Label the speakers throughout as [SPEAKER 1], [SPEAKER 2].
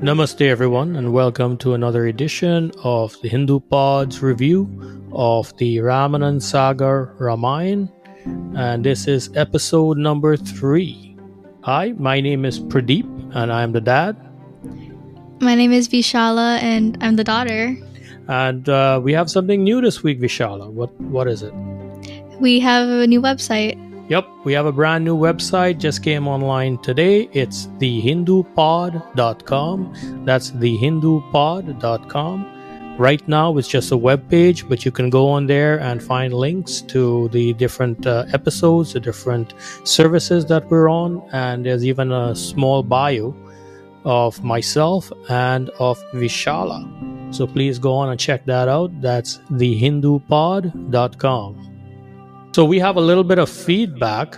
[SPEAKER 1] Namaste, everyone, and welcome to another edition of the Hindu Pod's review of the Ramanand Sagar Ramayana. And this is episode number three. Hi, my name is Pradeep, and I'm the dad.
[SPEAKER 2] My name is Vishala, and I'm the daughter.
[SPEAKER 1] And uh, we have something new this week, Vishala. What What is it?
[SPEAKER 2] We have a new website.
[SPEAKER 1] Yep, we have a brand new website just came online today. It's thehindupod.com. That's thehindupod.com. Right now, it's just a web page, but you can go on there and find links to the different uh, episodes, the different services that we're on, and there's even a small bio of myself and of Vishala. So please go on and check that out. That's thehindupod.com. So we have a little bit of feedback.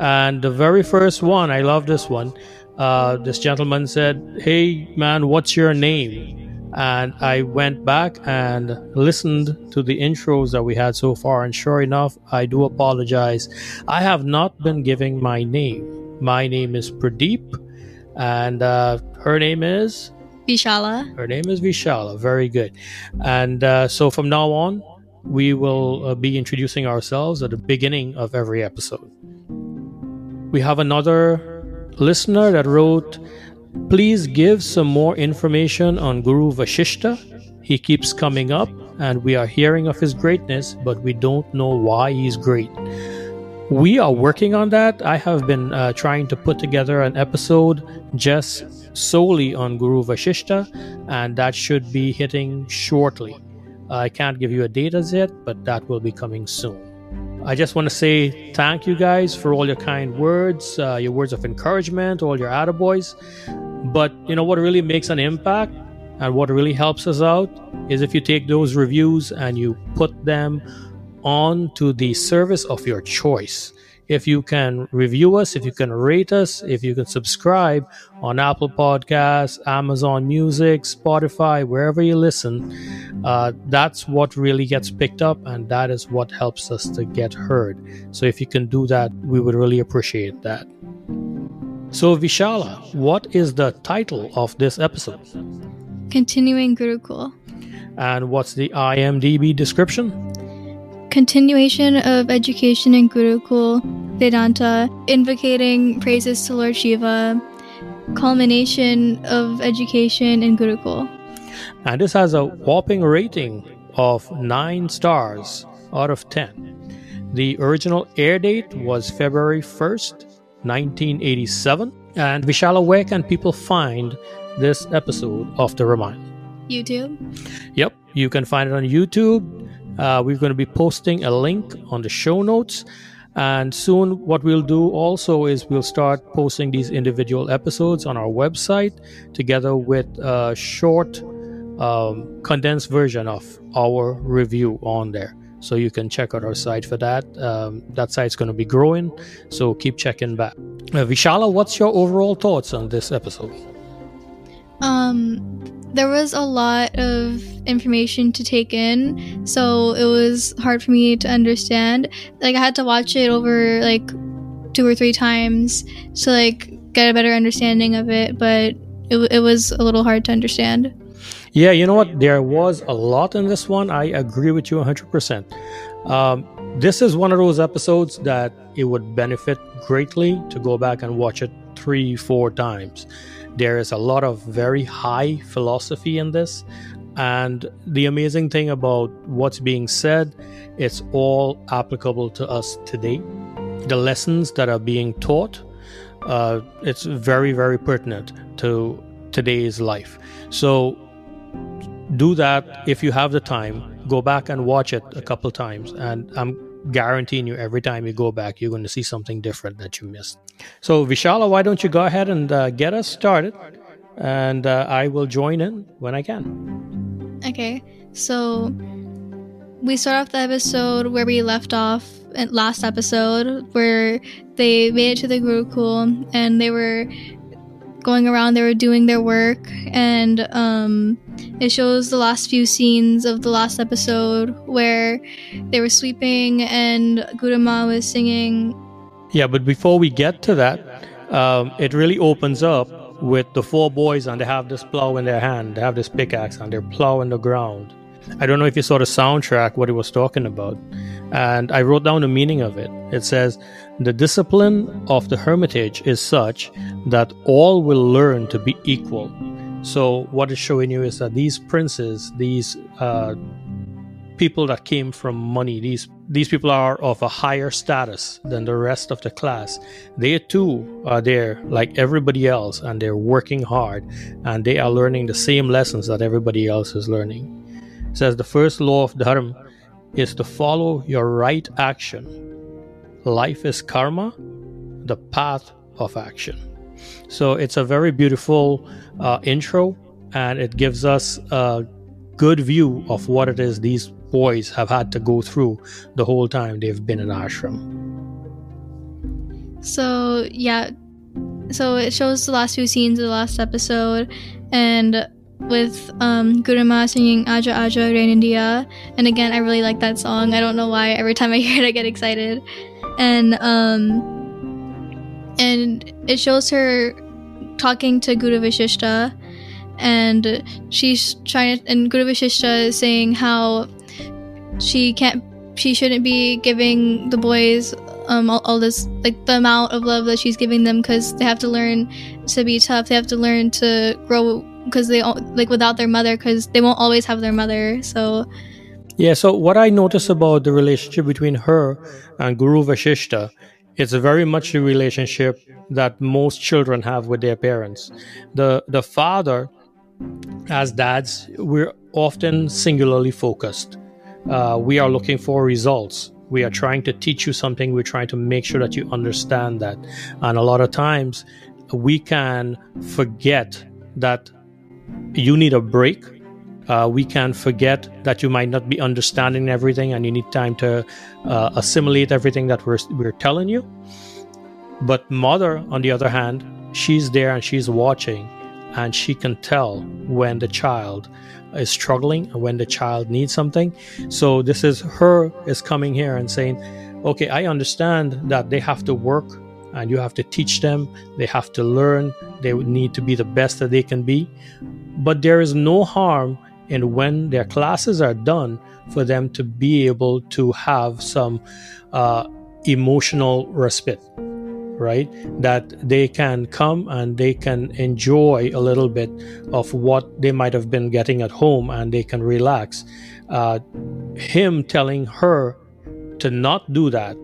[SPEAKER 1] And the very first one, I love this one. Uh, this gentleman said, Hey, man, what's your name? And I went back and listened to the intros that we had so far. And sure enough, I do apologize. I have not been giving my name. My name is Pradeep, and uh, her name is
[SPEAKER 2] Vishala.
[SPEAKER 1] Her name is Vishala. Very good. And uh, so from now on, we will uh, be introducing ourselves at the beginning of every episode. We have another listener that wrote, Please give some more information on Guru Vashishta. He keeps coming up, and we are hearing of his greatness, but we don't know why he's great. We are working on that. I have been uh, trying to put together an episode just solely on Guru Vashishta, and that should be hitting shortly. I can't give you a date as yet, but that will be coming soon. I just want to say thank you guys for all your kind words, uh, your words of encouragement, all your attaboys. But you know what really makes an impact and what really helps us out is if you take those reviews and you put them on to the service of your choice if you can review us, if you can rate us, if you can subscribe on Apple Podcasts, Amazon Music, Spotify, wherever you listen, uh, that's what really gets picked up and that is what helps us to get heard. So if you can do that, we would really appreciate that. So, Vishala, what is the title of this episode?
[SPEAKER 2] Continuing Gurukul.
[SPEAKER 1] And what's the IMDb description?
[SPEAKER 2] Continuation of education in Gurukul, Vedanta, invocating praises to Lord Shiva, culmination of education in Gurukul.
[SPEAKER 1] And this has a whopping rating of 9 stars out of 10. The original air date was February 1st, 1987. And Vishala, where can people find this episode of The Ramayana?
[SPEAKER 2] YouTube.
[SPEAKER 1] Yep, you can find it on YouTube. Uh, we're going to be posting a link on the show notes. And soon, what we'll do also is we'll start posting these individual episodes on our website together with a short, um, condensed version of our review on there. So you can check out our site for that. Um, that site's going to be growing, so keep checking back. Uh, Vishala, what's your overall thoughts on this episode?
[SPEAKER 2] Um, there was a lot of information to take in, so it was hard for me to understand. Like I had to watch it over like two or three times to like get a better understanding of it, but it, it was a little hard to understand.
[SPEAKER 1] Yeah, you know what? There was a lot in this one. I agree with you 100%. Um, this is one of those episodes that it would benefit greatly to go back and watch it three, four times there is a lot of very high philosophy in this. And the amazing thing about what's being said, it's all applicable to us today. The lessons that are being taught, uh, it's very, very pertinent to today's life. So do that if you have the time. Go back and watch it a couple times, and I'm guaranteeing you every time you go back, you're going to see something different that you missed. So, Vishala, why don't you go ahead and uh, get us started? And uh, I will join in when I can.
[SPEAKER 2] Okay, so we start off the episode where we left off last episode, where they made it to the Gurukul and they were going around, they were doing their work, and um, it shows the last few scenes of the last episode where they were sweeping and Guruma was singing.
[SPEAKER 1] Yeah, but before we get to that, um, it really opens up with the four boys and they have this plow in their hand, they have this pickaxe and they're plowing the ground. I don't know if you saw the soundtrack, what it was talking about. And I wrote down the meaning of it. It says, The discipline of the hermitage is such that all will learn to be equal. So, what it's showing you is that these princes, these uh, people that came from money, these these people are of a higher status than the rest of the class. They too are there like everybody else, and they're working hard, and they are learning the same lessons that everybody else is learning. Says the first law of dharma is to follow your right action. Life is karma, the path of action. So it's a very beautiful uh, intro, and it gives us a good view of what it is these boys have had to go through the whole time they've been in ashram.
[SPEAKER 2] So yeah, so it shows the last few scenes of the last episode, and with um, Guruma singing Aja Aja Rain India. And again, I really like that song. I don't know why. Every time I hear it, I get excited. And um, and it shows her talking to Guru Vashishta, and she's trying. And Guru Vashishta is saying how she can't, she shouldn't be giving the boys um, all, all, this like the amount of love that she's giving them because they have to learn to be tough. They have to learn to grow because they like without their mother because they won't always have their mother so.
[SPEAKER 1] Yeah so what i notice about the relationship between her and guru vashishta it's very much the relationship that most children have with their parents. The the father as dads we're often singularly focused. Uh, we are looking for results. We are trying to teach you something. We're trying to make sure that you understand that. And a lot of times we can forget that you need a break. Uh, we can forget that you might not be understanding everything and you need time to uh, assimilate everything that we're, we're telling you. But mother, on the other hand, she's there and she's watching and she can tell when the child is struggling and when the child needs something. So this is her is coming here and saying, okay, I understand that they have to work and you have to teach them, they have to learn, they need to be the best that they can be. But there is no harm in when their classes are done for them to be able to have some uh, emotional respite, right? That they can come and they can enjoy a little bit of what they might have been getting at home and they can relax. Uh, him telling her to not do that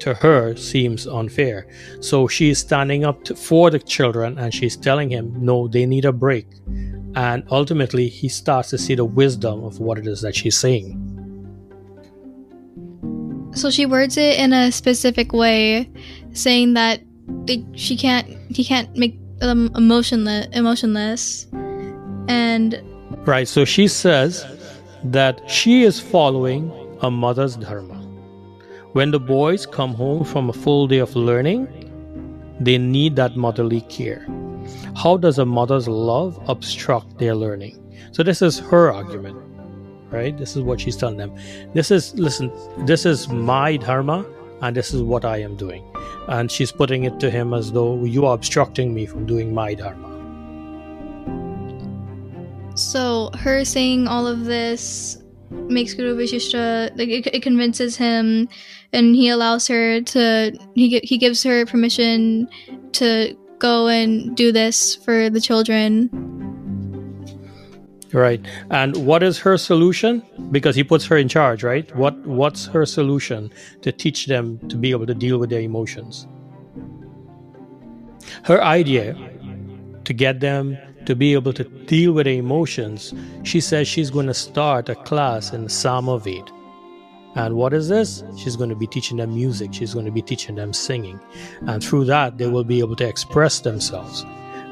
[SPEAKER 1] to her seems unfair. So she's standing up to, for the children and she's telling him, no, they need a break. And ultimately, he starts to see the wisdom of what it is that she's saying.
[SPEAKER 2] So she words it in a specific way, saying that she can't, he can't make them emotionless, emotionless, and
[SPEAKER 1] right. So she says that she is following a mother's dharma. When the boys come home from a full day of learning, they need that motherly care. How does a mother's love obstruct their learning? So, this is her argument, right? This is what she's telling them. This is, listen, this is my dharma, and this is what I am doing. And she's putting it to him as though you are obstructing me from doing my dharma.
[SPEAKER 2] So, her saying all of this makes Guru Vashishta, like, it, it convinces him and he allows her to he he gives her permission to go and do this for the children.
[SPEAKER 1] Right. And what is her solution? Because he puts her in charge, right? What what's her solution to teach them to be able to deal with their emotions? Her idea to get them to be able to deal with their emotions, she says she's going to start a class in Samaved. And what is this? She's going to be teaching them music. She's going to be teaching them singing. And through that, they will be able to express themselves.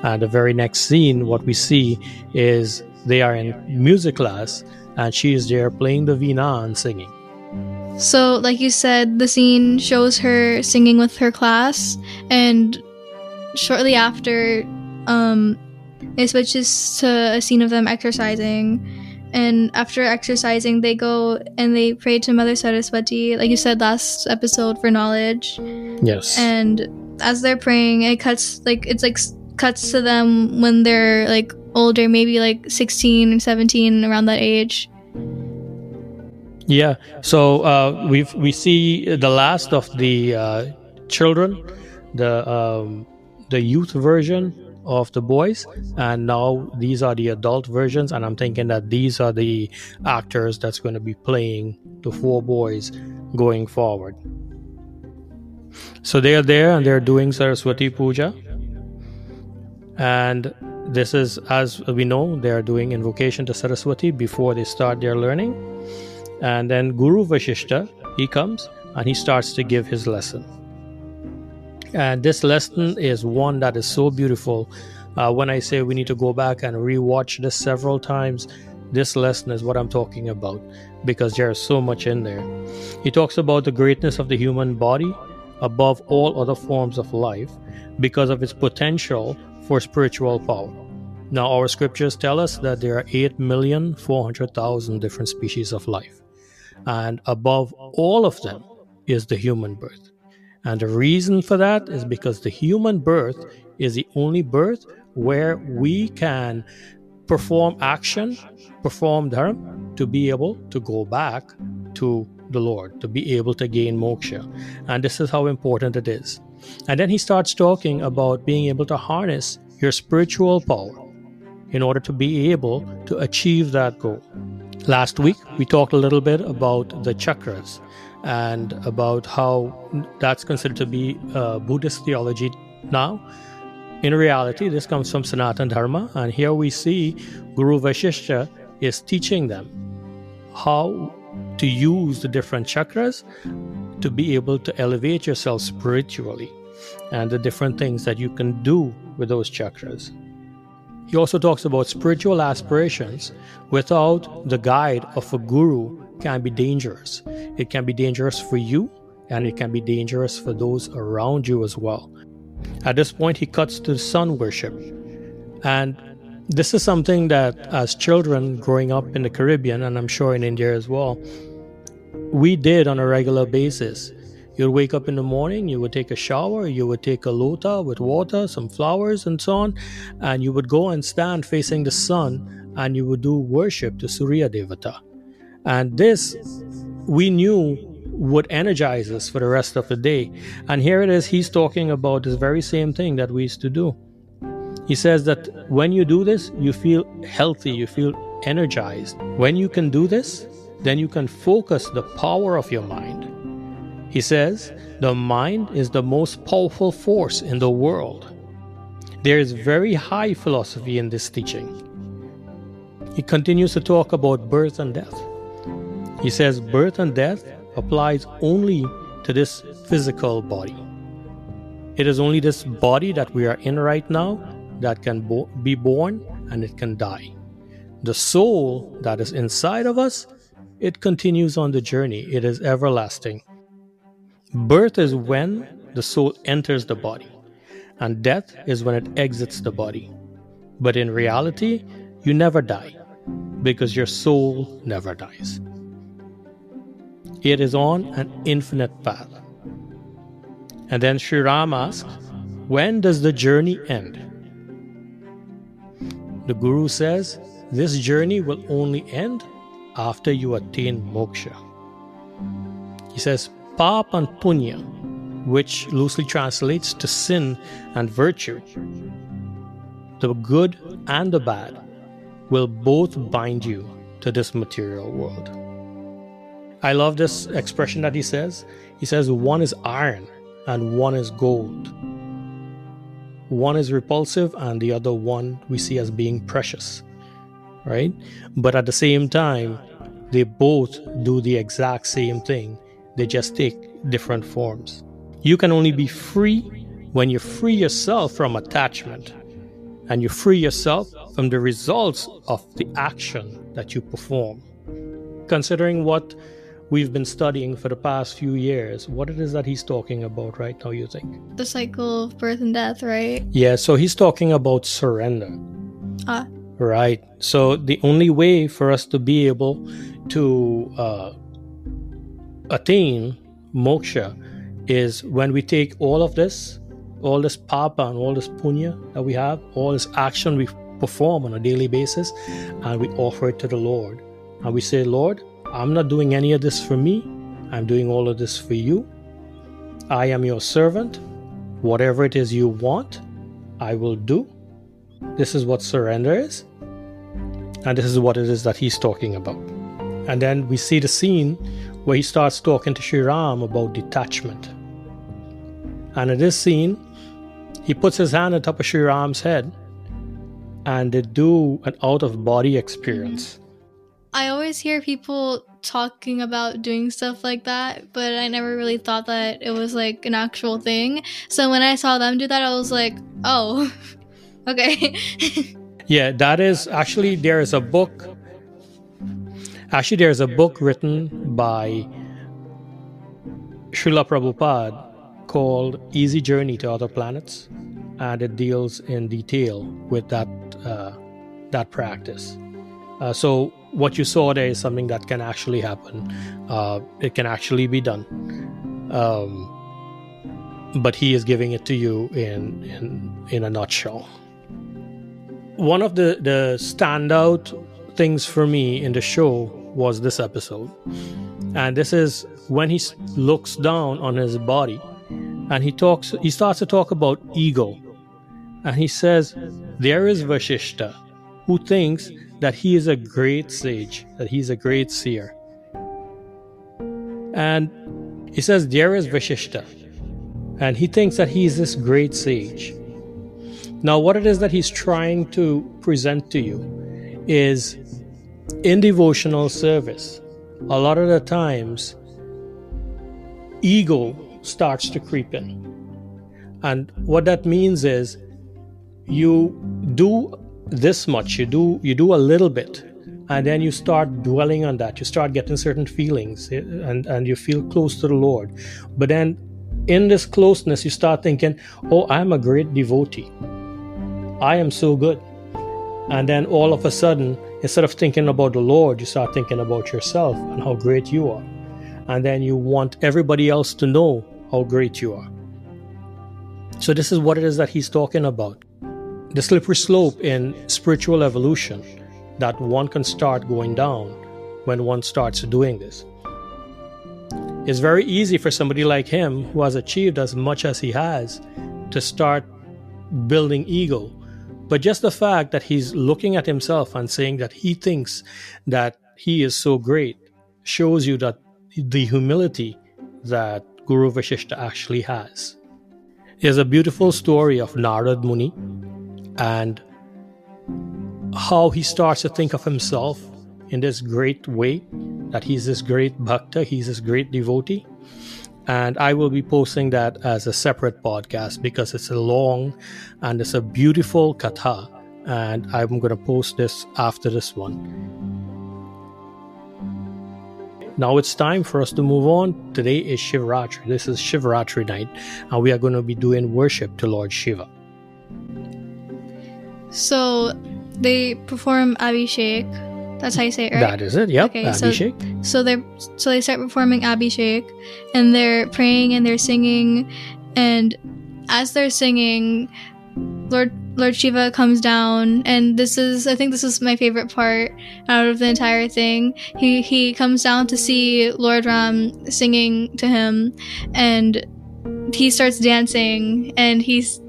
[SPEAKER 1] And the very next scene, what we see is they are in music class and she is there playing the veena and singing.
[SPEAKER 2] So, like you said, the scene shows her singing with her class, and shortly after, um, it switches to a scene of them exercising and after exercising they go and they pray to mother saraswati like you said last episode for knowledge
[SPEAKER 1] yes
[SPEAKER 2] and as they're praying it cuts like it's like cuts to them when they're like older, maybe like 16 and 17, around that age.
[SPEAKER 1] Yeah. So uh, we we see the last of the uh, children, the um, the youth version of the boys, and now these are the adult versions. And I'm thinking that these are the actors that's going to be playing the four boys going forward. So they are there and they're doing Saraswati Puja. And this is, as we know, they are doing invocation to Saraswati before they start their learning. And then Guru Vashishta, he comes and he starts to give his lesson. And this lesson is one that is so beautiful. Uh, when I say we need to go back and rewatch this several times, this lesson is what I'm talking about because there's so much in there. He talks about the greatness of the human body above all other forms of life because of its potential for spiritual power. Now, our scriptures tell us that there are 8,400,000 different species of life, and above all of them is the human birth. And the reason for that is because the human birth is the only birth where we can perform action, perform dharma, to be able to go back to the Lord, to be able to gain moksha. And this is how important it is. And then he starts talking about being able to harness your spiritual power in order to be able to achieve that goal. Last week, we talked a little bit about the chakras and about how that's considered to be uh, Buddhist theology now. In reality, this comes from Sanatana Dharma, and here we see Guru Vashishta is teaching them how to use the different chakras to be able to elevate yourself spiritually and the different things that you can do with those chakras. He also talks about spiritual aspirations without the guide of a guru can be dangerous. It can be dangerous for you and it can be dangerous for those around you as well. At this point, he cuts to sun worship. And this is something that, as children growing up in the Caribbean, and I'm sure in India as well, we did on a regular basis. You'd wake up in the morning, you would take a shower, you would take a lota with water, some flowers, and so on, and you would go and stand facing the sun and you would do worship to Surya Devata. And this we knew would energize us for the rest of the day. And here it is, he's talking about this very same thing that we used to do. He says that when you do this, you feel healthy, you feel energized. When you can do this, then you can focus the power of your mind. He says, the mind is the most powerful force in the world. There is very high philosophy in this teaching. He continues to talk about birth and death. He says birth and death applies only to this physical body. It is only this body that we are in right now that can bo- be born and it can die. The soul that is inside of us it continues on the journey, it is everlasting. Birth is when the soul enters the body, and death is when it exits the body. But in reality, you never die because your soul never dies. It is on an infinite path. And then Sri Ram asks, When does the journey end? The Guru says, This journey will only end after you attain moksha. He says, Pap and Punya, which loosely translates to sin and virtue, the good and the bad, will both bind you to this material world. I love this expression that he says. He says, one is iron and one is gold. One is repulsive and the other one we see as being precious right? But at the same time, they both do the exact same thing, they just take different forms. You can only be free when you free yourself from attachment and you free yourself from the results of the action that you perform. Considering what we've been studying for the past few years, what it is that he's talking about right now, you think?
[SPEAKER 2] The cycle of birth and death, right?
[SPEAKER 1] Yeah, so he's talking about surrender.
[SPEAKER 2] Ah.
[SPEAKER 1] Right. So the only way for us to be able to uh, attain moksha is when we take all of this all this papa and all this punya that we have, all this action we perform on a daily basis, and we offer it to the Lord. And we say, Lord, I'm not doing any of this for me, I'm doing all of this for you. I am your servant. Whatever it is you want, I will do. This is what surrender is. And this is what it is that he's talking about. And then we see the scene where he starts talking to Sri Ram about detachment. And in this scene, he puts his hand on top of Sri Ram's head and they do an out of body experience.
[SPEAKER 2] I always hear people talking about doing stuff like that, but I never really thought that it was like an actual thing. So when I saw them do that, I was like, oh, okay.
[SPEAKER 1] yeah, that is actually, there is a book. Actually, there's a book written by Srila Prabhupada called Easy Journey to Other Planets, and it deals in detail with that uh, that practice. Uh, so what you saw there is something that can actually happen. Uh, it can actually be done. Um, but he is giving it to you in in in a nutshell. One of the the standout things for me in the show was this episode, and this is when he looks down on his body, and he talks. He starts to talk about ego, and he says, "There is Vashishta, who thinks that he is a great sage, that he's a great seer. And he says, There is Vashishta. And he thinks that he is this great sage. Now, what it is that he's trying to present to you is in devotional service, a lot of the times, ego starts to creep in. And what that means is you do this much you do you do a little bit and then you start dwelling on that. You start getting certain feelings eh, and and you feel close to the lord. But then in this closeness you start thinking oh i'm a great devotee. I am so good. And then all of a sudden instead of thinking about the lord you start thinking about yourself and how great you are and then you want everybody else to know how great you are so this is what it is that he's talking about the slippery slope in spiritual evolution that one can start going down when one starts doing this. It's very easy for somebody like him who has achieved as much as he has to start building ego. But just the fact that he's looking at himself and saying that he thinks that he is so great shows you that the humility that Guru Vashishta actually has. There's a beautiful story of Narad Muni and how he starts to think of himself in this great way that he's this great bhakta, he's this great devotee. And I will be posting that as a separate podcast because it's a long and it's a beautiful katha. And I'm going to post this after this one. Now it's time for us to move on. Today is Shivratri. This is Shivratri night, and we are going to be doing worship to Lord Shiva.
[SPEAKER 2] So they perform Abhishek. That's how you say it, right?
[SPEAKER 1] That is it. Yep. Okay,
[SPEAKER 2] Abhishek. So, so they so they start performing Abhishek, and they're praying and they're singing, and as they're singing, Lord Lord Shiva comes down, and this is I think this is my favorite part out of the entire thing. He he comes down to see Lord Ram singing to him, and he starts dancing, and he's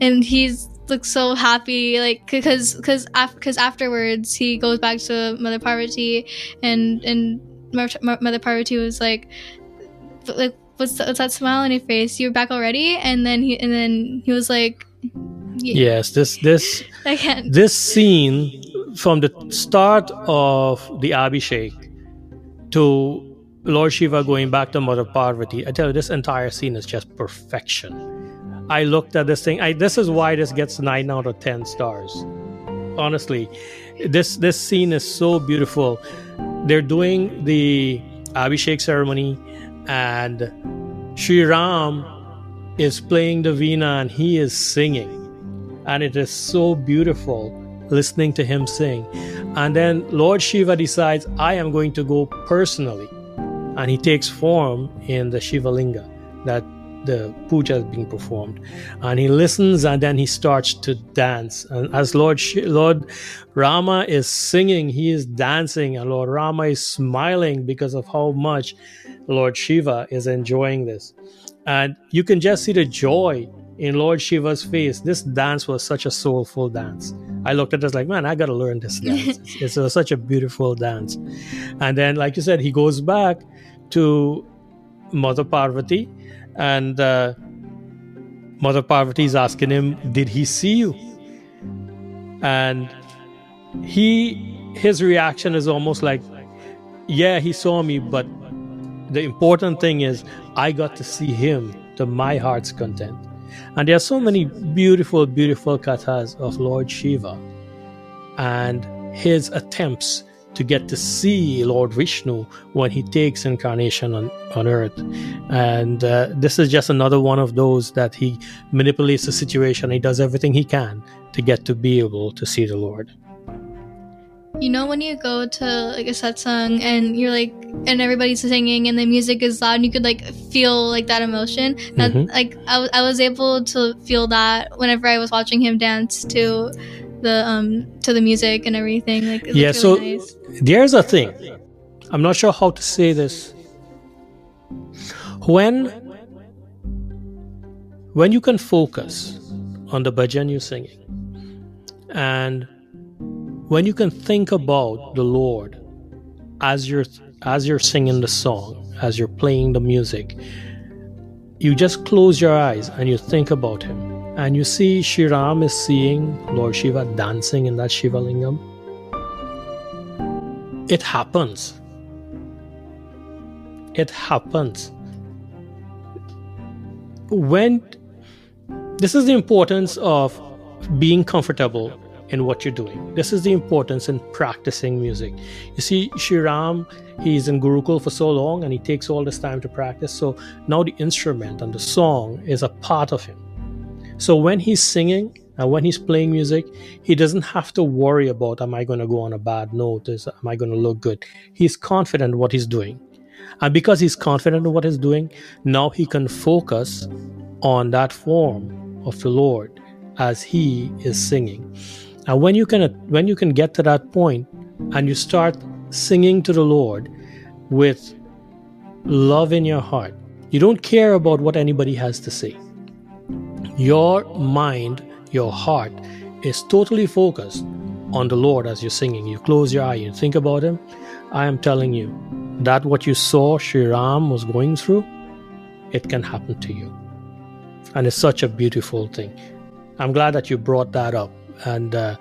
[SPEAKER 2] and he's looks so happy like because because because afterwards he goes back to mother parvati and and mother parvati was like like what's, what's that smile on your face? You're back already? And then he and then he was like
[SPEAKER 1] yes this this this scene from the start of the abhishek to lord shiva going back to mother parvati i tell you this entire scene is just perfection I looked at this thing. I, this is why this gets nine out of ten stars. Honestly, this this scene is so beautiful. They're doing the Abhishek ceremony, and Sri Ram is playing the veena and he is singing, and it is so beautiful listening to him sing. And then Lord Shiva decides, I am going to go personally, and he takes form in the Shiva Linga that the puja is being performed, and he listens, and then he starts to dance. And as Lord Lord Rama is singing, he is dancing, and Lord Rama is smiling because of how much Lord Shiva is enjoying this, and you can just see the joy in Lord Shiva's face. This dance was such a soulful dance. I looked at this like, man, I got to learn this dance. it's, it's such a beautiful dance. And then, like you said, he goes back to Mother Parvati, and uh, Mother Parvati is asking him, "Did he see you?" And he, his reaction is almost like, "Yeah, he saw me, but the important thing is I got to see him to my heart's content." And there are so many beautiful, beautiful kathas of Lord Shiva and his attempts to get to see Lord Vishnu when he takes incarnation on, on earth. And uh, this is just another one of those that he manipulates the situation. He does everything he can to get to be able to see the Lord.
[SPEAKER 2] You know when you go to like a satsang and you're like and everybody's singing and the music is loud and you could like feel like that emotion that mm-hmm. like I, I was able to feel that whenever I was watching him dance to the um to the music and everything like
[SPEAKER 1] yeah really so nice. There's a thing I'm not sure how to say this when when you can focus on the bhajan you're singing and when you can think about the Lord as you're as you're singing the song, as you're playing the music, you just close your eyes and you think about him. And you see Sri Ram is seeing Lord Shiva dancing in that Shiva Lingam. It happens. It happens. When this is the importance of being comfortable in what you're doing. This is the importance in practicing music. You see, Sri Ram, he's in Gurukul for so long and he takes all this time to practice. So now the instrument and the song is a part of him. So when he's singing and when he's playing music, he doesn't have to worry about, am I going to go on a bad note? Is, am I going to look good? He's confident what he's doing. And because he's confident in what he's doing, now he can focus on that form of the Lord as he is singing. And when you can when you can get to that point and you start singing to the Lord with love in your heart, you don't care about what anybody has to say. Your mind, your heart is totally focused on the Lord as you're singing. You close your eye, you think about Him. I am telling you that what you saw Sri Ram was going through, it can happen to you. And it's such a beautiful thing. I'm glad that you brought that up and uh,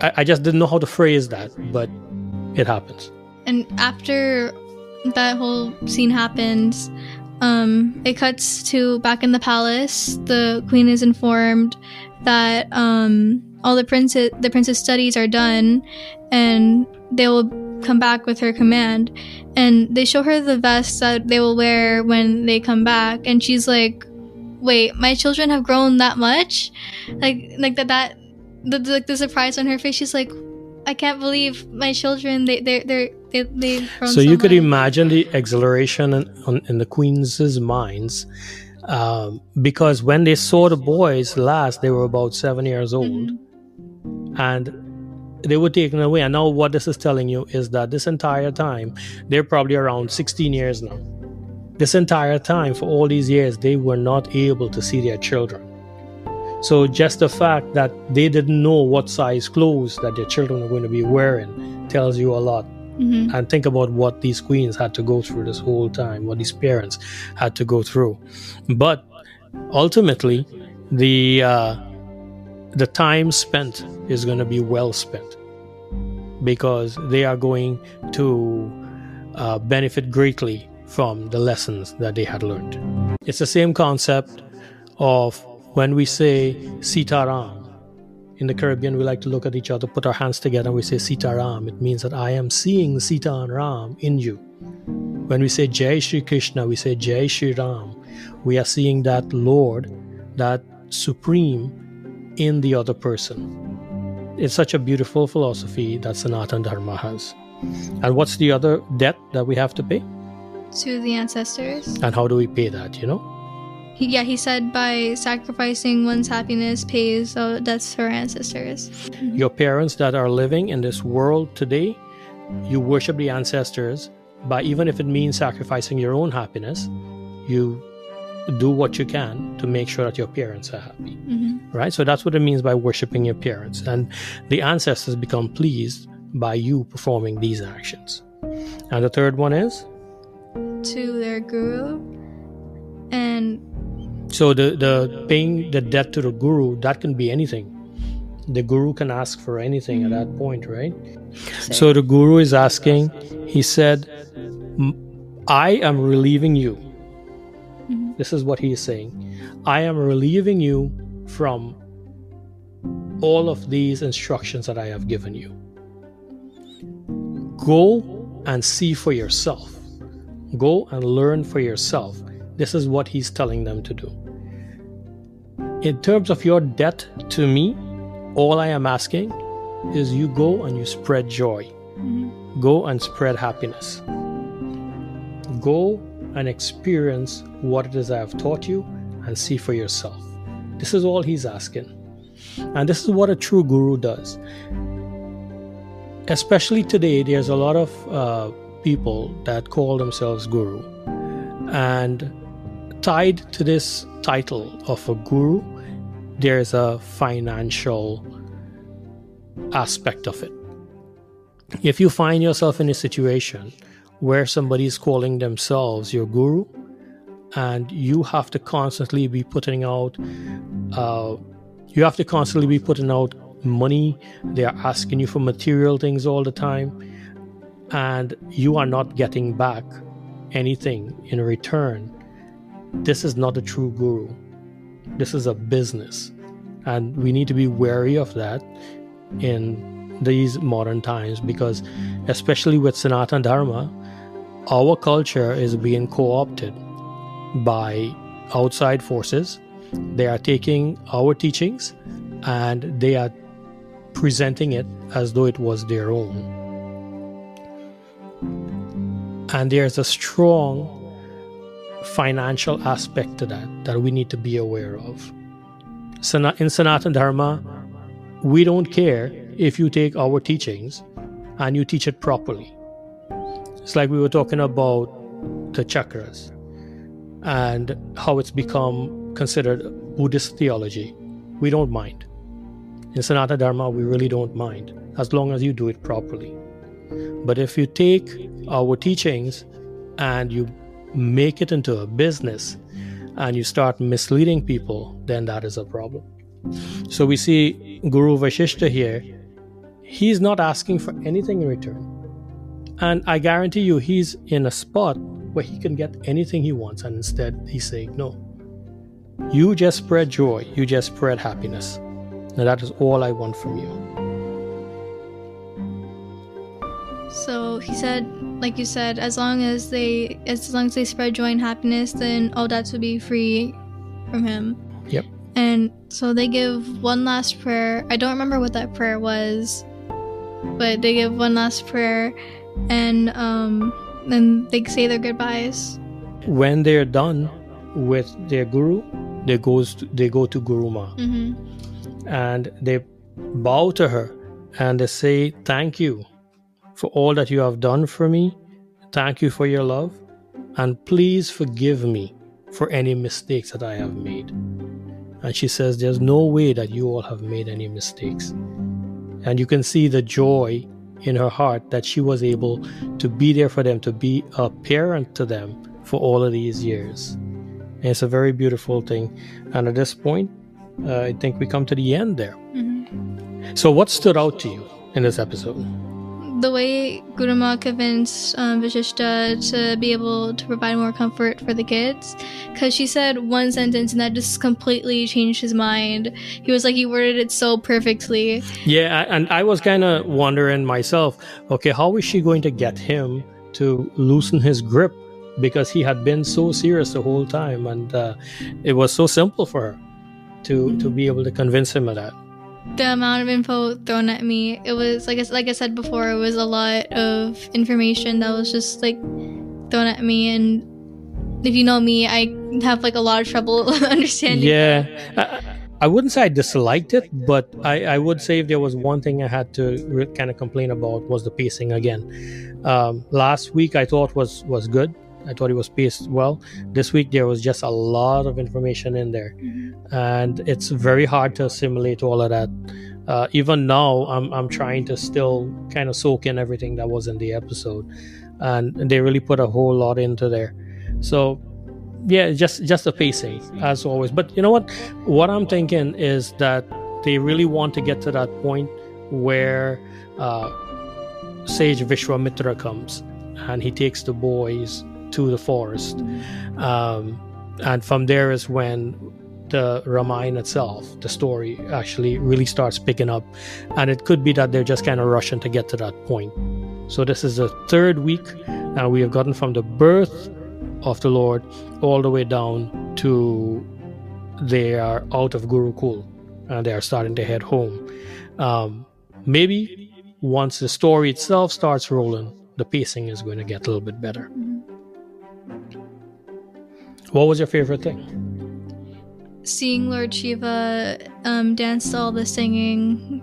[SPEAKER 1] I, I just didn't know how to phrase that, but it happens.
[SPEAKER 2] And after that whole scene happens, um, it cuts to back in the palace. The queen is informed that um, all the princess the princess studies are done, and they will come back with her command. And they show her the vest that they will wear when they come back, and she's like, "Wait, my children have grown that much? Like, like that that the, the, the surprise on her face. She's like, I can't believe my children. They they they they they've grown.
[SPEAKER 1] So, so you much. could imagine the exhilaration in, in the queens' minds, um, because when they saw the boys last, they were about seven years old, mm-hmm. and they were taken away. And now, what this is telling you is that this entire time, they're probably around 16 years now. This entire time, for all these years, they were not able to see their children. So just the fact that they didn't know what size clothes that their children are going to be wearing tells you a lot. Mm-hmm. And think about what these queens had to go through this whole time, what these parents had to go through. But ultimately, the uh, the time spent is going to be well spent because they are going to uh, benefit greatly from the lessons that they had learned. It's the same concept of when we say Sitaram, in the Caribbean, we like to look at each other, put our hands together, and we say Sitaram. It means that I am seeing Sita and Ram in you. When we say Jai Shri Krishna, we say Jai Shri Ram. We are seeing that Lord, that Supreme, in the other person. It's such a beautiful philosophy that Sanatan Dharma has. And what's the other debt that we have to pay?
[SPEAKER 2] To the ancestors.
[SPEAKER 1] And how do we pay that, you know?
[SPEAKER 2] He, yeah, he said by sacrificing one's happiness pays uh, debts for ancestors.
[SPEAKER 1] Your parents that are living in this world today, you worship the ancestors by even if it means sacrificing your own happiness, you do what you can to make sure that your parents are happy.
[SPEAKER 2] hmm
[SPEAKER 1] Right? So that's what it means by worshiping your parents. And the ancestors become pleased by you performing these actions. And the third one is
[SPEAKER 2] To their guru, and
[SPEAKER 1] so the, the paying the debt to the guru, that can be anything. The guru can ask for anything at that point, right? So the guru is asking, he said, I am relieving you.
[SPEAKER 2] Mhm.
[SPEAKER 1] This is what he is saying. I am relieving you from all of these instructions that I have given you. Go and see for yourself. Go and learn for yourself. This is what he's telling them to do. In terms of your debt to me, all I am asking is you go and you spread joy.
[SPEAKER 2] Mhm.
[SPEAKER 1] Go and spread happiness. Go and experience what it is I have taught you and see for yourself. This is all he's asking. And this is what a true guru does. Especially today, there's a lot of uh, people that call themselves guru. And tied to this title of a guru, there's a financial aspect of it. If you find yourself in a situation where somebody is calling themselves your guru, and you have to constantly be putting out, uh, you have to constantly be putting out money. They are asking you for material things all the time, and you are not getting back anything in return. This is not a true guru. This is a business, and we need to be wary of that in these modern times because, especially with Sanatana Dharma, our culture is being co opted by outside forces. They are taking our teachings and they are presenting it as though it was their own. And there's a strong financial aspect to that that we need to be aware of. In Sanatana Dharma, we don't care if you take our teachings and you teach it properly. It's like we were talking about the chakras and how it's become considered Buddhist theology. We don't mind. In Sanatana Dharma, we really don't mind as long as you do it properly. But if you take our teachings and you make it into a business and you start misleading people, then that is a problem. So we see Guru Vashishta here, he's not asking for anything in return. And I guarantee you, he's in a spot where he can get anything he wants, and instead he's saying, No. You just spread joy, you just spread happiness. And that is all I want from you.
[SPEAKER 2] So he said, like you said, as long as they as long as they spread joy and happiness, then all debts would be free from him.
[SPEAKER 1] Yep.
[SPEAKER 2] And so they give one last prayer. I don't remember what that prayer was, but they give one last prayer, and um, then they say their goodbyes.
[SPEAKER 1] When they're done with their guru, they goes to, they go to Guru Ma
[SPEAKER 2] hmm
[SPEAKER 1] and they bow to her and they say, Thank you for all that you have done for me. Thank you for your love. And please forgive me for any mistakes that I have made. And she says, There's no way that you all have made any mistakes. And you can see the joy in her heart that she was able to be there for them, to be a parent to them for all of these years. And it's a very beautiful thing. And at this point, uh, I think we come to the end there.
[SPEAKER 2] hmm
[SPEAKER 1] So, what stood out to you in this episode?
[SPEAKER 2] The way Guruma convinced um, Vashishta to be able to provide more comfort for the kids, because she said one sentence and that just completely changed his mind. He was like, he worded it so perfectly.
[SPEAKER 1] Yeah, and I was kind of wondering myself, okay, how is she going to get him to loosen his grip? Because he had been so serious the whole time, and uh, it was so simple for her to to be able to convince him of that.
[SPEAKER 2] The amount of info thrown at me, it was like I, like I said before, it was a lot of information that was just like thrown at me. And if you know me, I have like a lot of trouble understanding.
[SPEAKER 1] Yeah. I, wouldn't say I disliked it, but I, I would say if there was one thing I had to re- kind of complain about was the pacing again. Um, last week I thought was was good. I thought it was paced well. This week there was just a lot of information in there,
[SPEAKER 2] Mhm.
[SPEAKER 1] and it's very hard to assimilate all of that. Uh, even now, I'm I'm trying to still kind of soak in everything that was in the episode, and they really put a whole lot into there. So, yeah, just just the pacing as always. But you know what? What I'm thinking is that they really want to get to that point where uh, Sage Vishwamitra comes and he takes the boys to the forest. Um, and from there is when the Ramayana itself, the story, actually really starts picking up. And it could be that they're just kind of rushing to get to that point. So this is the third week, and we have gotten from the birth of the Lord all the way down to they are out of Gurukul and they are starting to head home. Um, maybe once the story itself starts rolling, the pacing is going to get a little bit better. What was your favorite thing?
[SPEAKER 2] Seeing Lord Shiva um, dance to all the singing.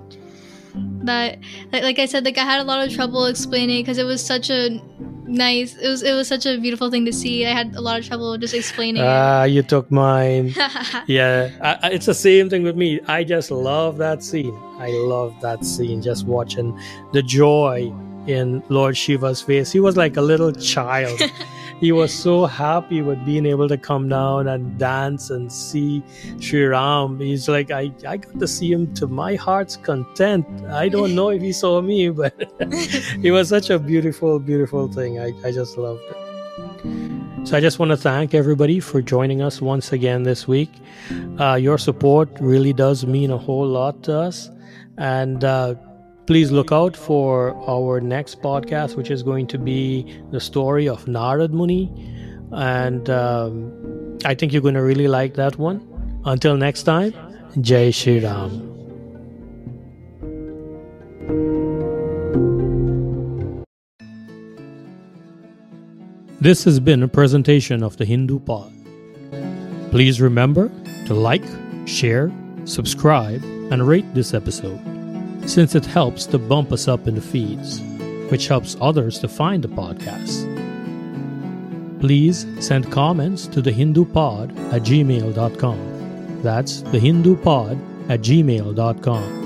[SPEAKER 2] That, like, like I said, like I had a lot of trouble explaining because it was such a nice. It was it was such a beautiful thing to see. I had a lot of trouble just explaining
[SPEAKER 1] Ah, you took mine. Yeah, I, I- it's the same thing with me. I just love that scene. I love that scene. Just watching the joy in Lord Shiva's face. He was like a little child. he was so happy with being able to come down and dance and see Sri Ram. He's like, I, I got to see him to my heart's content. I don't know if he saw me, but it was such a beautiful, beautiful thing. I, I just loved it. So I just want to thank everybody for joining us once again this week. Uh, your support really does mean a whole lot to us. And uh, please look out for our next podcast, which is going to be the story of Narad Muni. And um, I think you're going to really like that one. Until next time, Jai Shri Ram. This has been a presentation of the Hindu Pod. Please remember to like, share, subscribe, and rate this episode, since it helps to bump us up in the feeds, which helps others to find the podcast. Please send comments to the Hindu Pod at gmail.com. That's the Hindu Pod at gmail.com.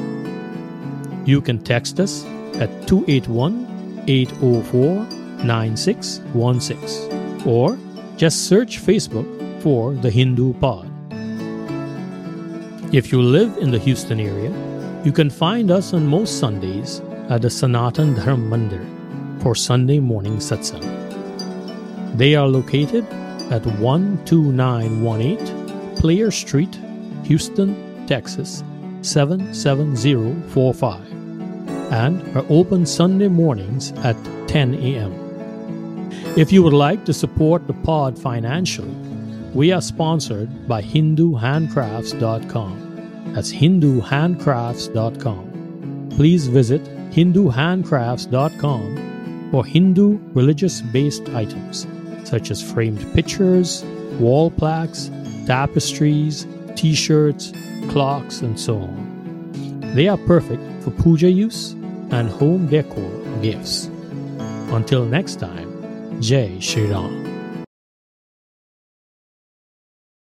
[SPEAKER 1] You can text us at 281 804 9616 or just search Facebook for the Hindu Pod. If you live in the Houston area, you can find us on most Sundays at the Sanatan Dharma Mandir for Sunday morning satsang. They are located at 12918 Player Street, Houston, Texas 77045 and are open Sunday mornings at 10 a.m. If you would like to support the pod financially, we are sponsored by HinduHandcrafts.com. That's HinduHandcrafts.com. Please visit HinduHandcrafts.com for Hindu religious based items such as framed pictures, wall plaques, tapestries, t shirts, clocks, and so on. They are perfect for puja use and home decor gifts. Until next time, Jai Shri Ram.